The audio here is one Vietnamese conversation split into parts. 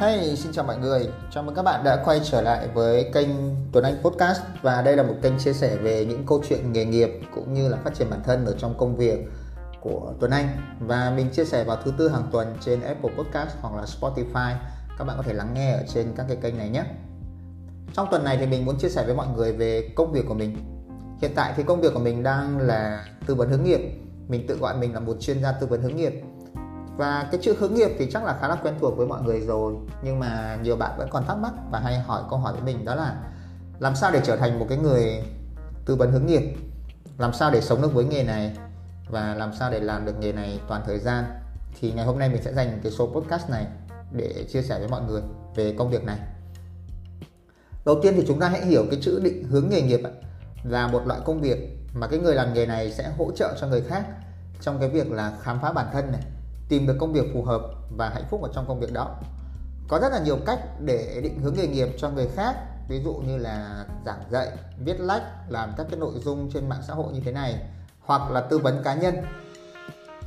Hey, xin chào mọi người. Chào mừng các bạn đã quay trở lại với kênh Tuấn Anh Podcast và đây là một kênh chia sẻ về những câu chuyện nghề nghiệp cũng như là phát triển bản thân ở trong công việc của Tuấn Anh và mình chia sẻ vào thứ tư hàng tuần trên Apple Podcast hoặc là Spotify. Các bạn có thể lắng nghe ở trên các cái kênh này nhé. Trong tuần này thì mình muốn chia sẻ với mọi người về công việc của mình. Hiện tại thì công việc của mình đang là tư vấn hướng nghiệp. Mình tự gọi mình là một chuyên gia tư vấn hướng nghiệp và cái chữ hướng nghiệp thì chắc là khá là quen thuộc với mọi người rồi. Nhưng mà nhiều bạn vẫn còn thắc mắc và hay hỏi câu hỏi với mình đó là, làm sao để trở thành một cái người tư vấn hướng nghiệp? Làm sao để sống được với nghề này? Và làm sao để làm được nghề này toàn thời gian? Thì ngày hôm nay mình sẽ dành cái số podcast này để chia sẻ với mọi người về công việc này. Đầu tiên thì chúng ta hãy hiểu cái chữ định hướng nghề nghiệp là một loại công việc mà cái người làm nghề này sẽ hỗ trợ cho người khác trong cái việc là khám phá bản thân này tìm được công việc phù hợp và hạnh phúc ở trong công việc đó. Có rất là nhiều cách để định hướng nghề nghiệp cho người khác, ví dụ như là giảng dạy, viết lách, làm các cái nội dung trên mạng xã hội như thế này, hoặc là tư vấn cá nhân.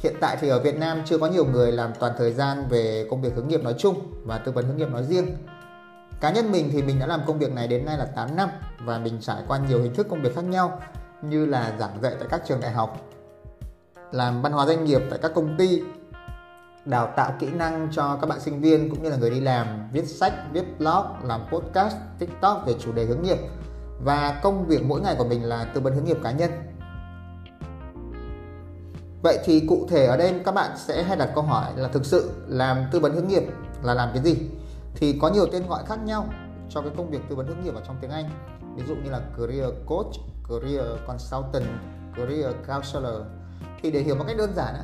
Hiện tại thì ở Việt Nam chưa có nhiều người làm toàn thời gian về công việc hướng nghiệp nói chung và tư vấn hướng nghiệp nói riêng. Cá nhân mình thì mình đã làm công việc này đến nay là 8 năm và mình trải qua nhiều hình thức công việc khác nhau, như là giảng dạy tại các trường đại học, làm văn hóa doanh nghiệp tại các công ty đào tạo kỹ năng cho các bạn sinh viên cũng như là người đi làm, viết sách, viết blog, làm podcast, tiktok về chủ đề hướng nghiệp. Và công việc mỗi ngày của mình là tư vấn hướng nghiệp cá nhân. Vậy thì cụ thể ở đây các bạn sẽ hay đặt câu hỏi là thực sự làm tư vấn hướng nghiệp là làm cái gì? Thì có nhiều tên gọi khác nhau cho cái công việc tư vấn hướng nghiệp ở trong tiếng Anh. Ví dụ như là career coach, career consultant, career counselor. Thì để hiểu một cách đơn giản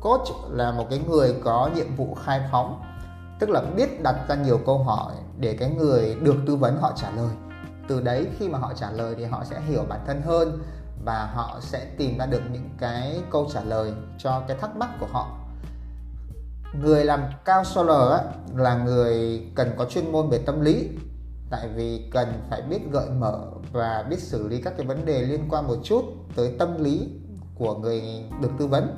coach là một cái người có nhiệm vụ khai phóng tức là biết đặt ra nhiều câu hỏi để cái người được tư vấn họ trả lời. Từ đấy khi mà họ trả lời thì họ sẽ hiểu bản thân hơn và họ sẽ tìm ra được những cái câu trả lời cho cái thắc mắc của họ. Người làm counselor á, là người cần có chuyên môn về tâm lý tại vì cần phải biết gợi mở và biết xử lý các cái vấn đề liên quan một chút tới tâm lý của người được tư vấn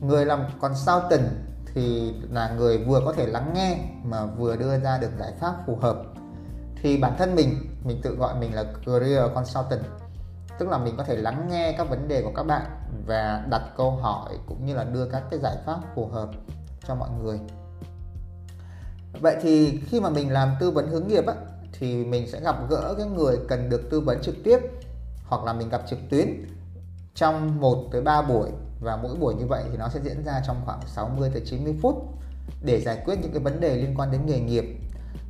người làm consultant thì là người vừa có thể lắng nghe mà vừa đưa ra được giải pháp phù hợp. Thì bản thân mình mình tự gọi mình là career consultant tức là mình có thể lắng nghe các vấn đề của các bạn và đặt câu hỏi cũng như là đưa các cái giải pháp phù hợp cho mọi người. Vậy thì khi mà mình làm tư vấn hướng nghiệp á, thì mình sẽ gặp gỡ cái người cần được tư vấn trực tiếp hoặc là mình gặp trực tuyến trong 1 tới 3 buổi. Và mỗi buổi như vậy thì nó sẽ diễn ra trong khoảng 60 tới 90 phút để giải quyết những cái vấn đề liên quan đến nghề nghiệp.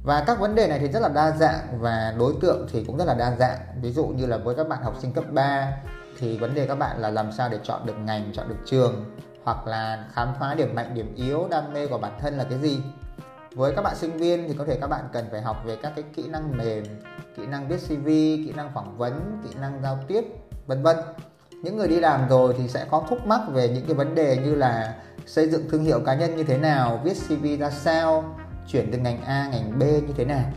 Và các vấn đề này thì rất là đa dạng và đối tượng thì cũng rất là đa dạng. Ví dụ như là với các bạn học sinh cấp 3 thì vấn đề các bạn là làm sao để chọn được ngành, chọn được trường, hoặc là khám phá điểm mạnh, điểm yếu, đam mê của bản thân là cái gì. Với các bạn sinh viên thì có thể các bạn cần phải học về các cái kỹ năng mềm, kỹ năng viết cv kỹ năng phỏng vấn, kỹ năng giao tiếp, vân vân những người đi làm rồi thì sẽ có khúc mắc về những cái vấn đề như là xây dựng thương hiệu cá nhân như thế nào, viết cv ra sao, chuyển từ ngành a, ngành b như thế nào.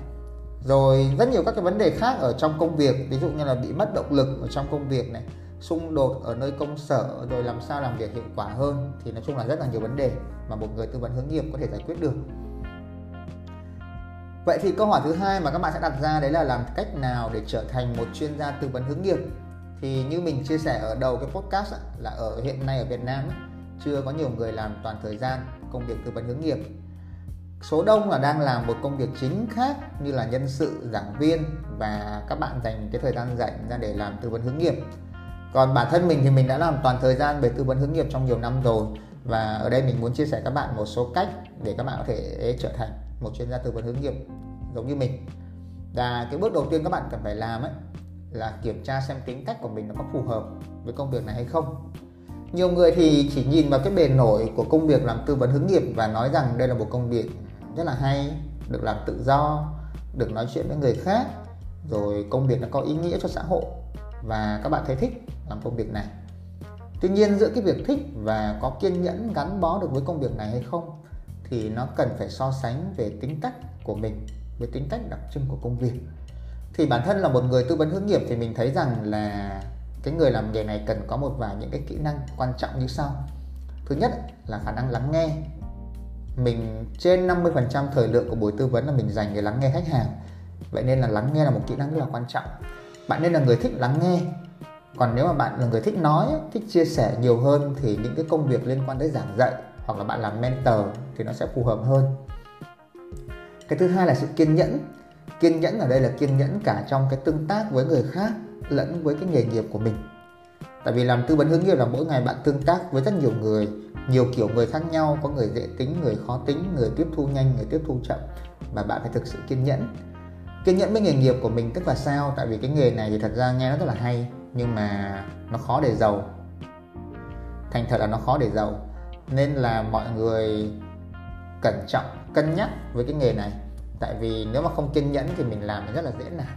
Rồi rất nhiều các cái vấn đề khác ở trong công việc, ví dụ như là bị mất động lực ở trong công việc này, xung đột ở nơi công sở, rồi làm sao làm việc hiệu quả hơn thì nói chung là rất là nhiều vấn đề mà một người tư vấn hướng nghiệp có thể giải quyết được. Vậy thì câu hỏi thứ hai mà các bạn sẽ đặt ra đấy là làm cách nào để trở thành một chuyên gia tư vấn hướng nghiệp? Thì như mình chia sẻ ở đầu cái podcast ấy, là ở hiện nay ở Việt Nam ấy, chưa có nhiều người làm toàn thời gian công việc tư vấn hướng nghiệp. Số đông là đang làm một công việc chính khác như là nhân sự giảng viên và các bạn dành cái thời gian rảnh ra để làm tư vấn hướng nghiệp. Còn bản thân mình thì mình đã làm toàn thời gian về tư vấn hướng nghiệp trong nhiều năm rồi và ở đây mình muốn chia sẻ các bạn một số cách để các bạn có thể trở thành một chuyên gia tư vấn hướng nghiệp giống như mình. Và cái bước đầu tiên các bạn cần phải làm ấy là kiểm tra xem tính cách của mình nó có phù hợp với công việc này hay không. Nhiều người thì chỉ nhìn vào cái bề nổi của công việc làm tư vấn hướng nghiệp và nói rằng đây là một công việc rất là hay, được làm tự do, được nói chuyện với người khác, rồi công việc nó có ý nghĩa cho xã hội và các bạn thấy thích làm công việc này. Tuy nhiên, giữa cái việc thích và có kiên nhẫn gắn bó được với công việc này hay không thì nó cần phải so sánh về tính cách của mình với tính cách đặc trưng của công việc thì bản thân là một người tư vấn hướng nghiệp thì mình thấy rằng là cái người làm nghề này cần có một vài những cái kỹ năng quan trọng như sau. Thứ nhất là khả năng lắng nghe. Mình trên 50% thời lượng của buổi tư vấn là mình dành để lắng nghe khách hàng. Vậy nên là lắng nghe là một kỹ năng rất là quan trọng. Bạn nên là người thích lắng nghe. Còn nếu mà bạn là người thích nói thích chia sẻ nhiều hơn thì những cái công việc liên quan tới giảng dạy hoặc là bạn làm mentor thì nó sẽ phù hợp hơn. Cái thứ hai là sự kiên nhẫn kiên nhẫn ở đây là kiên nhẫn cả trong cái tương tác với người khác lẫn với cái nghề nghiệp của mình. Tại vì làm tư vấn hướng nghiệp là mỗi ngày bạn tương tác với rất nhiều người, nhiều kiểu người khác nhau, có người dễ tính, người khó tính, người tiếp thu nhanh, người tiếp thu chậm và bạn phải thực sự kiên nhẫn. Kiên nhẫn với nghề nghiệp của mình tức là sao? Tại vì cái nghề này thì thật ra nghe nó rất là hay, nhưng mà nó khó để giàu. Thành thật là nó khó để giàu. Nên là mọi người cẩn trọng, cân nhắc với cái nghề này tại vì nếu mà không kiên nhẫn thì mình làm thì rất là dễ nản.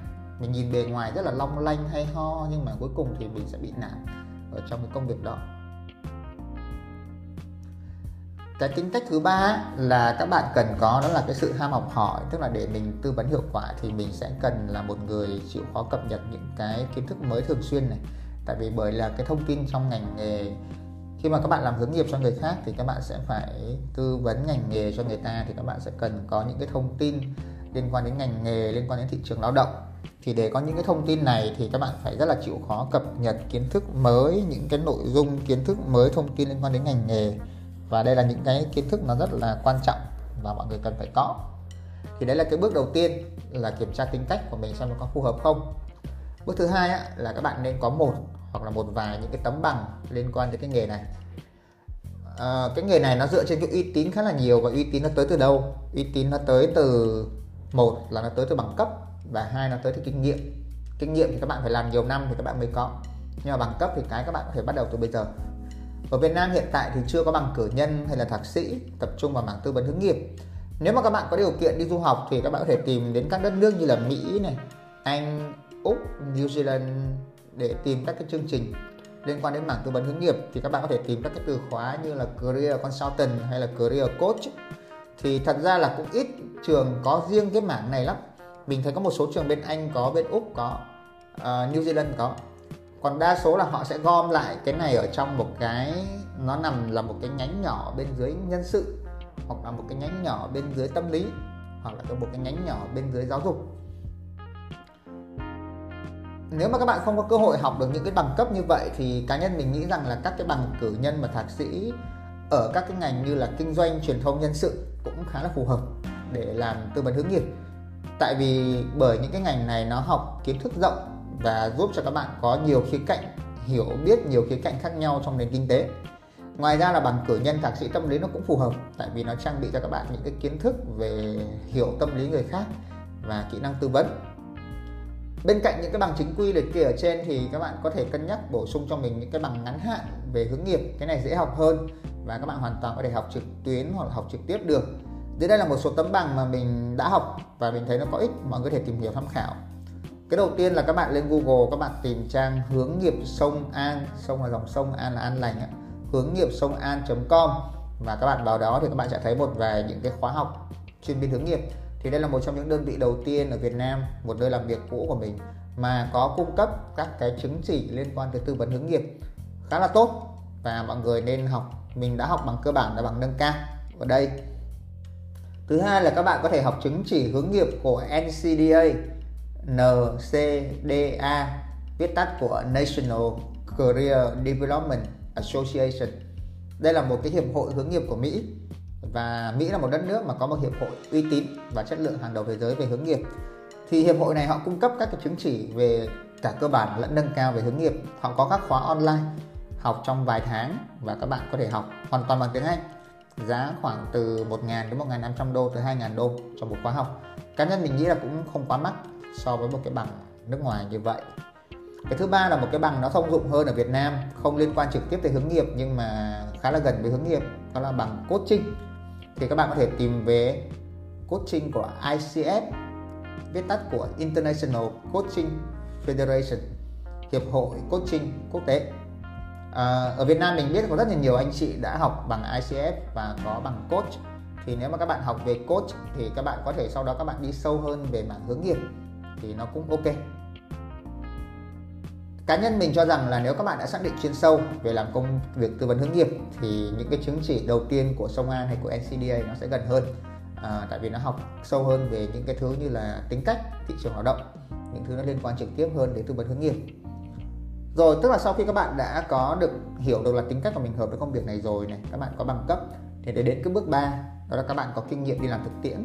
Mình nhìn bề ngoài rất là long lanh, hay ho, nhưng mà cuối cùng thì mình sẽ bị nản ở trong cái công việc đó. Cái tính cách thứ ba là các bạn cần có đó là cái sự ham học hỏi. Tức là để mình tư vấn hiệu quả thì mình sẽ cần là một người chịu khó cập nhật những cái kiến thức mới thường xuyên này. Tại vì bởi là cái thông tin trong ngành nghề khi mà các bạn làm hướng nghiệp cho người khác thì các bạn sẽ phải tư vấn ngành nghề cho người ta thì các bạn sẽ cần có những cái thông tin liên quan đến ngành nghề liên quan đến thị trường lao động. Thì để có những cái thông tin này thì các bạn phải rất là chịu khó cập nhật kiến thức mới những cái nội dung kiến thức mới thông tin liên quan đến ngành nghề. Và đây là những cái kiến thức nó rất là quan trọng và mọi người cần phải có. Thì đấy là cái bước đầu tiên là kiểm tra tính cách của mình xem nó có phù hợp không. Bước thứ hai á, là các bạn nên có một hoặc là một vài những cái tấm bằng liên quan tới cái nghề này. À, cái nghề này nó dựa trên cái uy tín khá là nhiều và uy tín nó tới từ đâu? Uy tín nó tới từ một là nó tới từ bằng cấp và hai nó tới từ kinh nghiệm. Kinh nghiệm thì các bạn phải làm nhiều năm thì các bạn mới có. Nhưng mà bằng cấp thì cái các bạn có thể bắt đầu từ bây giờ. Ở Việt Nam hiện tại thì chưa có bằng cử nhân hay là thạc sĩ tập trung vào mảng tư vấn hướng nghiệp. Nếu mà các bạn có điều kiện đi du học thì các bạn có thể tìm đến các đất nước như là Mỹ này Anh Úc New Zealand để tìm các cái chương trình. Liên quan đến mảng tư vấn hướng nghiệp thì các bạn có thể tìm các cái từ khóa như là career consultant hay là career coach. Thì thật ra là cũng ít trường có riêng cái mảng này lắm. Mình thấy có một số trường bên Anh có bên Úc có uh, New Zealand có. Còn đa số là họ sẽ gom lại cái này ở trong một cái nó nằm là một cái nhánh nhỏ bên dưới nhân sự hoặc là một cái nhánh nhỏ bên dưới tâm lý hoặc là một cái nhánh nhỏ bên dưới giáo dục nếu mà các bạn không có cơ hội học được những cái bằng cấp như vậy thì cá nhân mình nghĩ rằng là các cái bằng cử nhân và thạc sĩ ở các cái ngành như là kinh doanh, truyền thông, nhân sự cũng khá là phù hợp để làm tư vấn hướng nghiệp. Tại vì bởi những cái ngành này nó học kiến thức rộng và giúp cho các bạn có nhiều khía cạnh hiểu biết, nhiều khía cạnh khác nhau trong nền kinh tế. Ngoài ra là bằng cử nhân, thạc sĩ tâm lý nó cũng phù hợp, tại vì nó trang bị cho các bạn những cái kiến thức về hiểu tâm lý người khác và kỹ năng tư vấn bên cạnh những cái bằng chính quy liệt kê ở trên thì các bạn có thể cân nhắc bổ sung cho mình những cái bằng ngắn hạn về hướng nghiệp, cái này dễ học hơn và các bạn hoàn toàn có thể học trực tuyến hoặc là học trực tiếp được. Dưới đây là một số tấm bằng mà mình đã học và mình thấy nó có ích, mọi người có thể tìm hiểu tham khảo. Cái đầu tiên là các bạn lên Google, các bạn tìm trang hướng nghiệp sông An, sông là dòng sông An là an lành hướng nghiệp sông an.com và các bạn vào đó thì các bạn sẽ thấy một vài những cái khóa học chuyên viên hướng nghiệp thì đây là một trong những đơn vị đầu tiên ở Việt Nam, một nơi làm việc cũ của mình, mà có cung cấp các cái chứng chỉ liên quan tới tư vấn hướng nghiệp khá là tốt. Và mọi người nên học, mình đã học bằng cơ bản và bằng nâng cao ở đây. Thứ hai là các bạn có thể học chứng chỉ hướng nghiệp của NCDA NCDA viết tắt của National Career Development Association. Đây là một cái hiệp hội hướng nghiệp của Mỹ và Mỹ là một đất nước mà có một hiệp hội uy tín và chất lượng hàng đầu thế giới về hướng nghiệp. Thì hiệp hội này họ cung cấp các cái chứng chỉ về cả cơ bản lẫn nâng cao về hướng nghiệp. Họ có các khóa online, học trong vài tháng và các bạn có thể học hoàn toàn bằng tiếng Anh. Giá khoảng từ 1.000 đến 1.500 đô tới 2.000 đô cho một khóa học. Cá nhân mình nghĩ là cũng không quá mắc so với một cái bằng nước ngoài như vậy. Cái thứ ba là một cái bằng nó thông dụng hơn ở Việt Nam, không liên quan trực tiếp tới hướng nghiệp nhưng mà khá là gần với hướng nghiệp. Đó là bằng coaching thì các bạn có thể tìm về coaching của ICF viết tắt của International Coaching Federation hiệp hội coaching quốc tế. À, ở Việt Nam mình biết có rất là nhiều anh chị đã học bằng ICF và có bằng coach. Thì nếu mà các bạn học về coach thì các bạn có thể sau đó các bạn đi sâu hơn về mảng hướng nghiệp thì nó cũng ok cá nhân mình cho rằng là nếu các bạn đã xác định chuyên sâu về làm công việc tư vấn hướng nghiệp thì những cái chứng chỉ đầu tiên của Sông An hay của NCDA nó sẽ gần hơn. À, tại vì nó học sâu hơn về những cái thứ như là tính cách thị trường lao động những thứ nó liên quan trực tiếp hơn đến tư vấn hướng nghiệp. Rồi tức là sau khi các bạn đã có được hiểu được là tính cách của mình hợp với công việc này rồi này các bạn có bằng cấp thì để đến cái bước 3 đó là các bạn có kinh nghiệm đi làm thực tiễn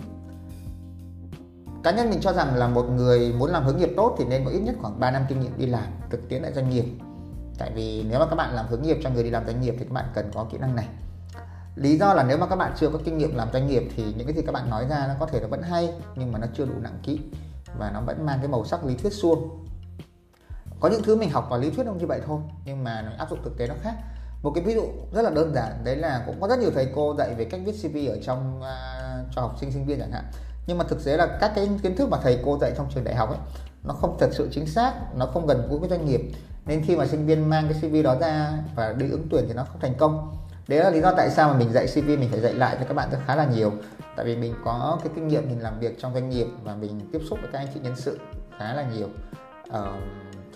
cá nhân mình cho rằng là một người muốn làm hướng nghiệp tốt thì nên có ít nhất khoảng 3 năm kinh nghiệm đi làm thực tiễn tại doanh nghiệp. Tại vì nếu mà các bạn làm hướng nghiệp cho người đi làm doanh nghiệp thì các bạn cần có kỹ năng này. Lý do là nếu mà các bạn chưa có kinh nghiệm làm doanh nghiệp thì những cái gì các bạn nói ra nó có thể nó vẫn hay nhưng mà nó chưa đủ nặng kỹ và nó vẫn mang cái màu sắc lý thuyết suông. Có những thứ mình học vào lý thuyết không như vậy thôi nhưng mà nó áp dụng thực tế nó khác. Một cái ví dụ rất là đơn giản đấy là cũng có rất nhiều thầy cô dạy về cách viết CV ở trong uh, cho học sinh sinh viên chẳng hạn nhưng mà thực tế là các cái kiến thức mà thầy cô dạy trong trường đại học ấy nó không thật sự chính xác nó không gần gũi với doanh nghiệp. Nên khi mà sinh viên mang cái CV đó ra và đi ứng tuyển thì nó không thành công. Đấy là lý do tại sao mà mình dạy CV mình phải dạy lại cho các bạn rất khá là nhiều. Tại vì mình có cái kinh nghiệm mình làm việc trong doanh nghiệp và mình tiếp xúc với các anh chị nhân sự khá là nhiều. Ờ,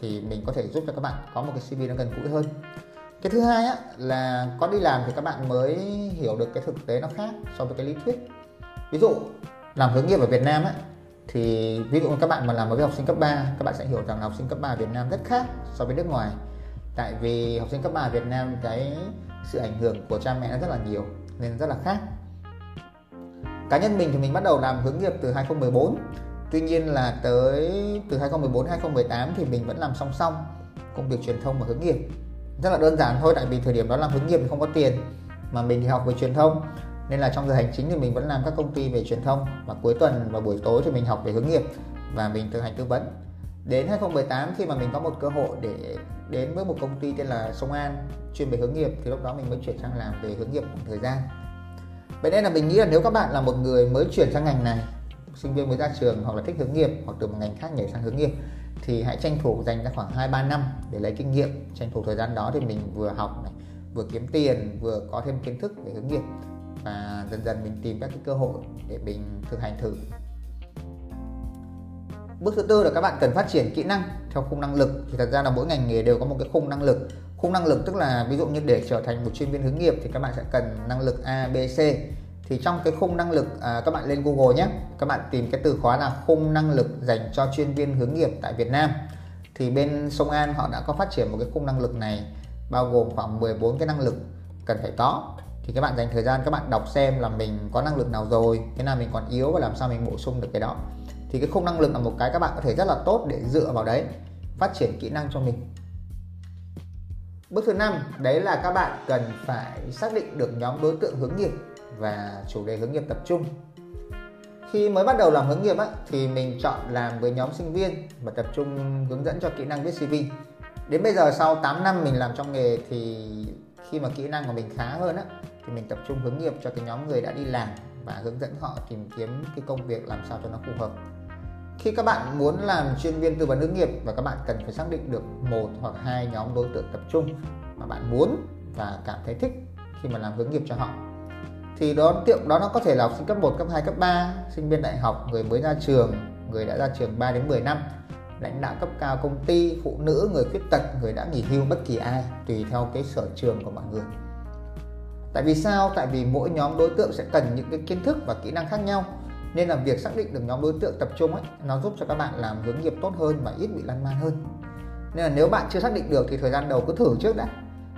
thì mình có thể giúp cho các bạn có một cái CV nó gần gũi hơn. Cái thứ hai á, là có đi làm thì các bạn mới hiểu được cái thực tế nó khác so với cái lý thuyết. Ví dụ làm hướng nghiệp ở Việt Nam ấy thì ví dụ các bạn mà làm với học sinh cấp 3 các bạn sẽ hiểu rằng học sinh cấp 3 Việt Nam rất khác so với nước ngoài. Tại vì học sinh cấp 3 Việt Nam, cái sự ảnh hưởng của cha mẹ nó rất là nhiều, nên rất là khác. Cá nhân mình thì mình bắt đầu làm hướng nghiệp từ 2014 tuy nhiên là tới, từ 2014 2018 thì mình vẫn làm song song công việc truyền thông và hướng nghiệp. Rất là đơn giản thôi, tại vì thời điểm đó làm hướng nghiệp thì không có tiền, mà mình thì học về truyền thông nên là trong giờ hành chính thì mình vẫn làm các công ty về truyền thông và cuối tuần và buổi tối thì mình học về hướng nghiệp và mình thực hành tư vấn. Đến 2018 khi mà mình có một cơ hội để đến với một công ty tên là Sông An chuyên về hướng nghiệp thì lúc đó mình mới chuyển sang làm về hướng nghiệp một thời gian. Vậy nên là mình nghĩ là nếu các bạn là một người mới chuyển sang ngành này, sinh viên mới ra trường hoặc là thích hướng nghiệp hoặc từ một ngành khác nhảy sang hướng nghiệp, thì hãy tranh thủ dành ra khoảng 2-3 năm để lấy kinh nghiệm, tranh thủ thời gian đó thì mình vừa học này, vừa kiếm tiền, vừa có thêm kiến thức về hướng nghiệp dần dần mình tìm các cái cơ hội để mình thực hành thử. Bước thứ tư là các bạn cần phát triển kỹ năng theo khung năng lực. Thì thật ra là mỗi ngành nghề đều có một cái khung năng lực. Khung năng lực tức là ví dụ như để trở thành một chuyên viên hướng nghiệp thì các bạn sẽ cần năng lực A B C. Thì trong cái khung năng lực à, các bạn lên Google nhé. Các bạn tìm cái từ khóa là khung năng lực dành cho chuyên viên hướng nghiệp tại Việt Nam. Thì bên Sông An họ đã có phát triển một cái khung năng lực này bao gồm khoảng 14 cái năng lực cần phải có thì các bạn dành thời gian các bạn đọc xem là mình có năng lực nào rồi thế nào mình còn yếu và làm sao mình bổ sung được cái đó. Thì cái khung năng lực là một cái các bạn có thể rất là tốt để dựa vào đấy phát triển kỹ năng cho mình. Bước thứ năm đấy là các bạn cần phải xác định được nhóm đối tượng hướng nghiệp và chủ đề hướng nghiệp tập trung. Khi mới bắt đầu làm hướng nghiệp á, thì mình chọn làm với nhóm sinh viên và tập trung hướng dẫn cho kỹ năng viết CV đến bây giờ sau 8 năm mình làm trong nghề thì khi mà kỹ năng của mình khá hơn á thì mình tập trung hướng nghiệp cho cái nhóm người đã đi làm và hướng dẫn họ tìm kiếm cái công việc làm sao cho nó phù hợp. Khi các bạn muốn làm chuyên viên tư vấn hướng nghiệp và các bạn cần phải xác định được một hoặc hai nhóm đối tượng tập trung mà bạn muốn và cảm thấy thích khi mà làm hướng nghiệp cho họ thì đó tiệm đó nó có thể là học sinh cấp 1, cấp 2, cấp 3, sinh viên đại học, người mới ra trường, người đã ra trường 3 đến 10 năm, lãnh đạo cấp cao công ty, phụ nữ, người khuyết tật, người đã nghỉ hưu bất kỳ ai tùy theo cái sở trường của mọi người. Tại vì sao? Tại vì mỗi nhóm đối tượng sẽ cần những cái kiến thức và kỹ năng khác nhau nên là việc xác định được nhóm đối tượng tập trung ấy nó giúp cho các bạn làm hướng nghiệp tốt hơn và ít bị lăn man hơn nên là nếu bạn chưa xác định được thì thời gian đầu cứ thử trước đã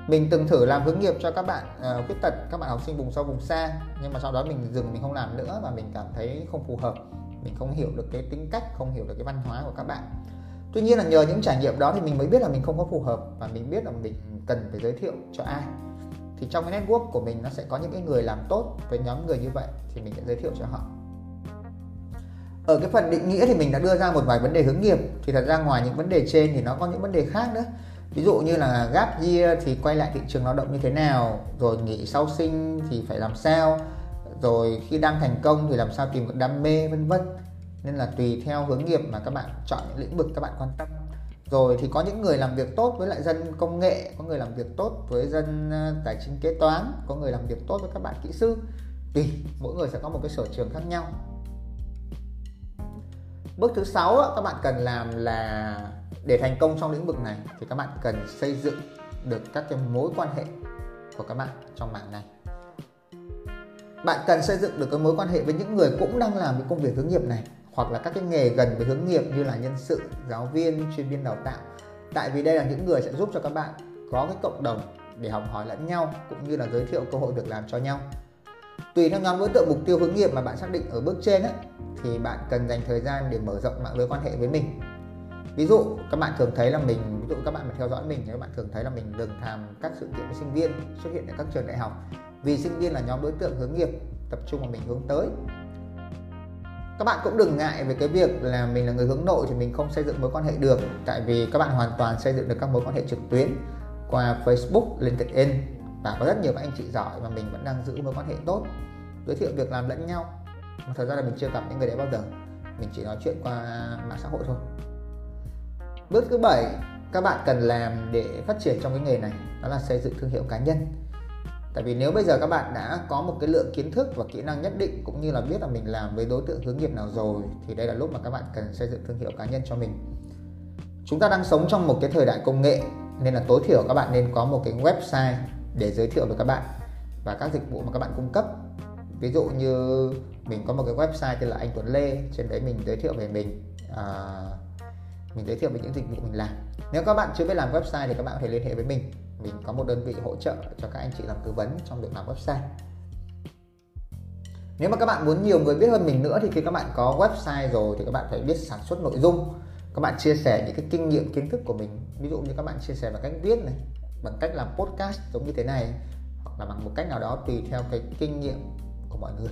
mình từng thử làm hướng nghiệp cho các bạn uh, khuyết tật các bạn học sinh vùng sâu vùng xa nhưng mà sau đó mình dừng mình không làm nữa và mình cảm thấy không phù hợp mình không hiểu được cái tính cách, không hiểu được cái văn hóa của các bạn. Tuy nhiên là nhờ những trải nghiệm đó thì mình mới biết là mình không có phù hợp và mình biết là mình cần phải giới thiệu cho ai. Thì trong cái network của mình nó sẽ có những cái người làm tốt với nhóm người như vậy thì mình sẽ giới thiệu cho họ. Ở cái phần định nghĩa thì mình đã đưa ra một vài vấn đề hướng nghiệp. Thì thật ra ngoài những vấn đề trên thì nó có những vấn đề khác nữa. Ví dụ như là gap year thì quay lại thị trường lao động như thế nào, rồi nghỉ sau sinh thì phải làm sao rồi khi đang thành công thì làm sao tìm được đam mê, vân vân. Nên là tùy theo hướng nghiệp mà các bạn chọn những lĩnh vực các bạn quan tâm. Rồi thì có những người làm việc tốt với lại dân công nghệ, có người làm việc tốt với dân ờ, tài chính kế toán, có người làm việc tốt với các bạn kỹ sư. Tùy, mỗi người sẽ có một cái sở trường khác nhau. Bước thứ sáu các bạn cần làm là để thành công trong lĩnh vực này thì các bạn cần xây dựng được các cái mối quan hệ của các bạn trong mảng này bạn cần xây dựng được cái mối quan hệ với những người cũng đang làm cái công việc hướng nghiệp này hoặc là các cái nghề gần với hướng nghiệp như là nhân sự giáo viên chuyên viên đào tạo. Tại vì đây là những người sẽ giúp cho các bạn có cái cộng đồng để học hỏi lẫn nhau cũng như là giới thiệu cơ hội việc làm cho nhau. Tùy theo nhóm đối tượng mục tiêu hướng nghiệp mà bạn xác định ở bước trên ấy, thì bạn cần dành thời gian để mở rộng mạng lưới quan hệ với mình. Ví dụ các bạn thường thấy là mình ví dụ các bạn mà theo dõi mình thì các bạn thường thấy là mình thường tham các sự kiện với sinh viên xuất hiện ở các trường đại học vì sinh viên là nhóm đối tượng hướng nghiệp tập trung mà mình hướng tới. Các bạn cũng đừng ngại về cái việc là mình là người hướng nội thì mình không xây dựng mối quan hệ được. Tại vì các bạn hoàn toàn xây dựng được các mối quan hệ trực tuyến qua Facebook, LinkedIn và có rất nhiều các anh chị giỏi mà mình vẫn đang giữ mối quan hệ tốt. Giới thiệu việc làm lẫn nhau. Mà thật ra là mình chưa gặp những người đấy bao giờ. Mình chỉ nói chuyện qua mạng xã hội thôi. Bước thứ bảy các bạn cần làm để phát triển trong cái nghề này đó là xây dựng thương hiệu cá nhân tại vì nếu bây giờ các bạn đã có một cái lượng kiến thức và kỹ năng nhất định cũng như là biết là mình làm với đối tượng hướng nghiệp nào rồi thì đây là lúc mà các bạn cần xây dựng thương hiệu cá nhân cho mình. Chúng ta đang sống trong một cái thời đại công nghệ nên là tối thiểu các bạn nên có một cái website để giới thiệu với các bạn và các dịch vụ mà các bạn cung cấp. Ví dụ như mình có một cái website tên là anh Tuấn Lê trên đấy mình giới thiệu về mình à, mình giới thiệu về những dịch vụ mình làm. Nếu các bạn chưa biết làm website thì các bạn có thể liên hệ với mình mình có một đơn vị hỗ trợ cho các anh chị làm tư vấn trong việc làm website. Nếu mà các bạn muốn nhiều người biết hơn mình nữa thì khi các bạn có website rồi thì các bạn phải biết sản xuất nội dung. Các bạn chia sẻ những cái kinh nghiệm, kiến thức của mình. Ví dụ như các bạn chia sẻ bằng cách viết này, bằng cách làm podcast giống như thế này, hoặc là bằng một cách nào đó tùy theo cái kinh nghiệm của mọi người.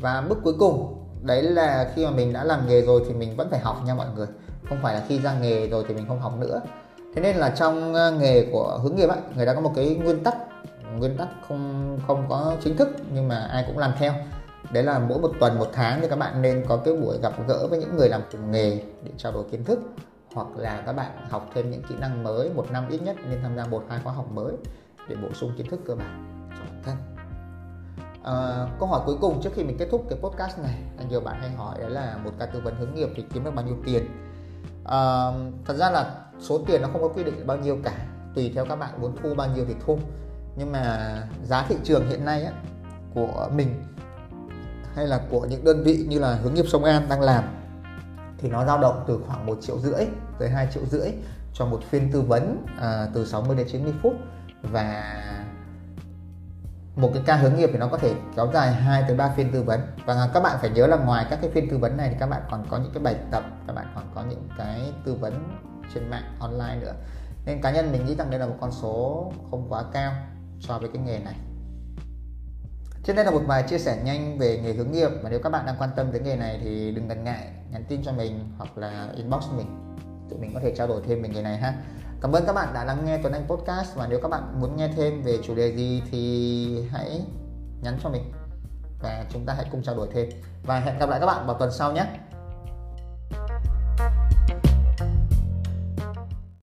Và bước cuối cùng, đấy là khi mà mình đã làm nghề rồi thì mình vẫn phải học nha mọi người. Không phải là khi ra nghề rồi thì mình không học nữa thế nên là trong ờ, nghề của hướng nghiệp ấy người ta có một cái nguyên tắc nguyên tắc không không có chính thức nhưng mà ai cũng làm theo. Đấy là mỗi một tuần một tháng thì các bạn nên có cái buổi gặp gỡ với những người làm cùng nghề để trao đổi kiến thức hoặc là các bạn học thêm những kỹ năng mới một năm ít nhất nên tham gia một hai khóa học mới để bổ sung kiến thức cơ bản cho bản thân. À, câu hỏi cuối cùng trước khi mình kết thúc cái podcast này nhiều bạn hay hỏi đấy là một ca tư vấn hướng nghiệp thì kiếm được bao nhiêu tiền? À, thật ra là số tiền nó không có quy định bao nhiêu cả tùy theo các bạn muốn thu bao nhiêu thì thu. Nhưng mà giá thị trường hiện nay á, của mình hay là của những đơn vị như là hướng nghiệp sông An đang làm thì nó dao động từ khoảng 1 triệu rưỡi tới 2 triệu rưỡi cho một phiên tư vấn à, từ 60 đến 90 phút. Và một cái ca hướng nghiệp thì nó có thể kéo dài 2 tới 3 phiên tư vấn. Và các bạn phải nhớ là ngoài các cái phiên tư vấn này thì các bạn còn có những cái bài tập, các bạn còn có những cái tư vấn trên mạng, online nữa. Nên cá nhân mình nghĩ rằng đây là một con số không quá cao so với cái nghề này. Trên đây là một vài chia sẻ nhanh về nghề hướng nghiệp và nếu các bạn đang quan tâm tới nghề này thì đừng ngần ngại nhắn tin cho mình hoặc là inbox mình. Tụi mình có thể trao đổi thêm về nghề này ha cảm ơn các bạn đã lắng nghe Tuấn Anh Podcast và nếu các bạn muốn nghe thêm về chủ đề gì thì hãy nhắn cho mình và chúng ta hãy cùng trao đổi thêm. Và hẹn gặp lại các bạn vào tuần sau nhé.